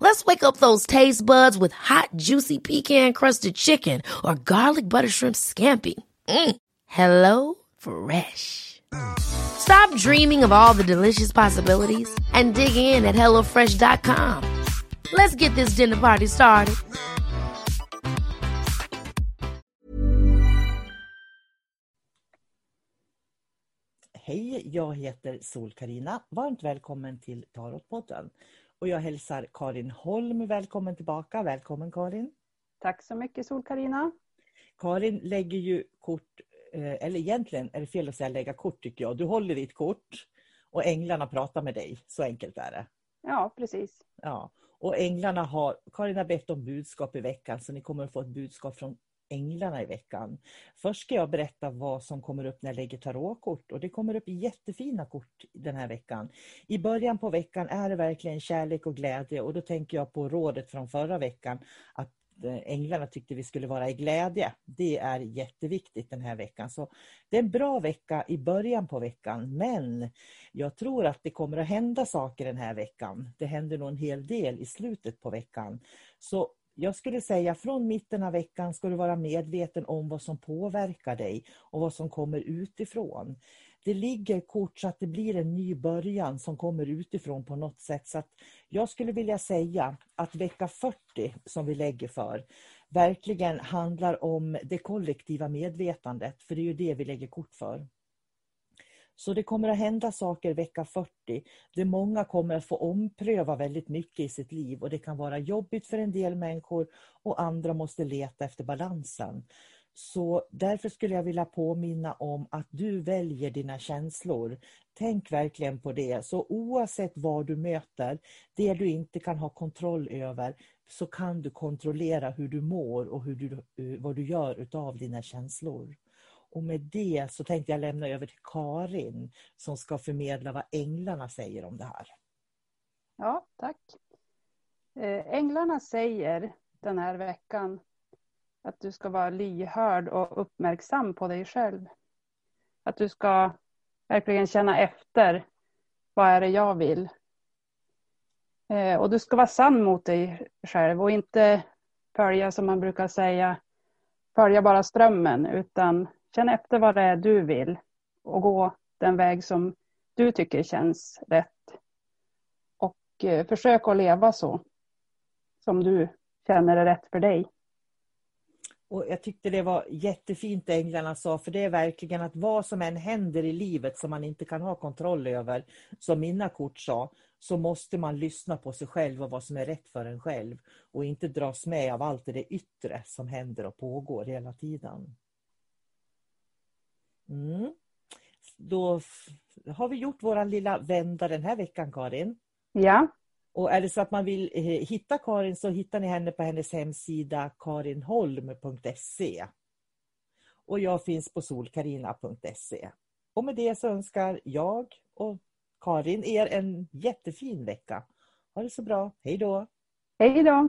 Let's wake up those taste buds with hot, juicy pecan-crusted chicken or garlic butter shrimp scampi. Mm. Hello Fresh. Stop dreaming of all the delicious possibilities and dig in at HelloFresh.com. Let's get this dinner party started. Hej, jag heter sol karina Varmt välkommen till Tarotpodden. Och jag hälsar Karin Holm välkommen tillbaka. Välkommen Karin. Tack så mycket sol karina Karin lägger ju kort, eh, eller egentligen är det fel att säga lägga kort tycker jag. Du håller ditt kort och änglarna pratar med dig. Så enkelt är det. Ja, precis. Ja. Och änglarna har, Karin har bett om budskap i veckan så ni kommer att få ett budskap från änglarna i veckan. Först ska jag berätta vad som kommer upp när jag lägger tarotkort och det kommer upp jättefina kort den här veckan. I början på veckan är det verkligen kärlek och glädje och då tänker jag på rådet från förra veckan att eh, änglarna tyckte vi skulle vara i glädje. Det är jätteviktigt den här veckan. Så Det är en bra vecka i början på veckan men jag tror att det kommer att hända saker den här veckan. Det händer nog en hel del i slutet på veckan. Så jag skulle säga från mitten av veckan ska du vara medveten om vad som påverkar dig och vad som kommer utifrån. Det ligger kort så att det blir en ny början som kommer utifrån på något sätt. Så att jag skulle vilja säga att vecka 40 som vi lägger för verkligen handlar om det kollektiva medvetandet. För det är ju det vi lägger kort för. Så det kommer att hända saker vecka 40 där många kommer att få ompröva väldigt mycket i sitt liv och det kan vara jobbigt för en del människor och andra måste leta efter balansen. Så därför skulle jag vilja påminna om att du väljer dina känslor. Tänk verkligen på det. Så oavsett vad du möter, det du inte kan ha kontroll över, så kan du kontrollera hur du mår och hur du, eh, vad du gör utav dina känslor. Och med det så tänkte jag lämna över till Karin som ska förmedla vad änglarna säger om det här. Ja, tack. Eh, änglarna säger den här veckan att du ska vara lyhörd och uppmärksam på dig själv. Att du ska verkligen känna efter. Vad är det jag vill? Eh, och du ska vara sann mot dig själv och inte följa som man brukar säga, följa bara strömmen utan Känn efter vad det är du vill och gå den väg som du tycker känns rätt. Och eh, försök att leva så som du känner är rätt för dig. Och Jag tyckte det var jättefint det änglarna sa, för det är verkligen att vad som än händer i livet som man inte kan ha kontroll över, som mina kort sa, så måste man lyssna på sig själv och vad som är rätt för en själv och inte dras med av allt det yttre som händer och pågår hela tiden. Mm. Då har vi gjort vår lilla vända den här veckan, Karin. Ja. Och är det så att man vill eh, hitta Karin så hittar ni henne på hennes hemsida karinholm.se. Och jag finns på solkarina.se. Och med det så önskar jag och Karin er en jättefin vecka. Ha det så bra. Hej då! Hej då!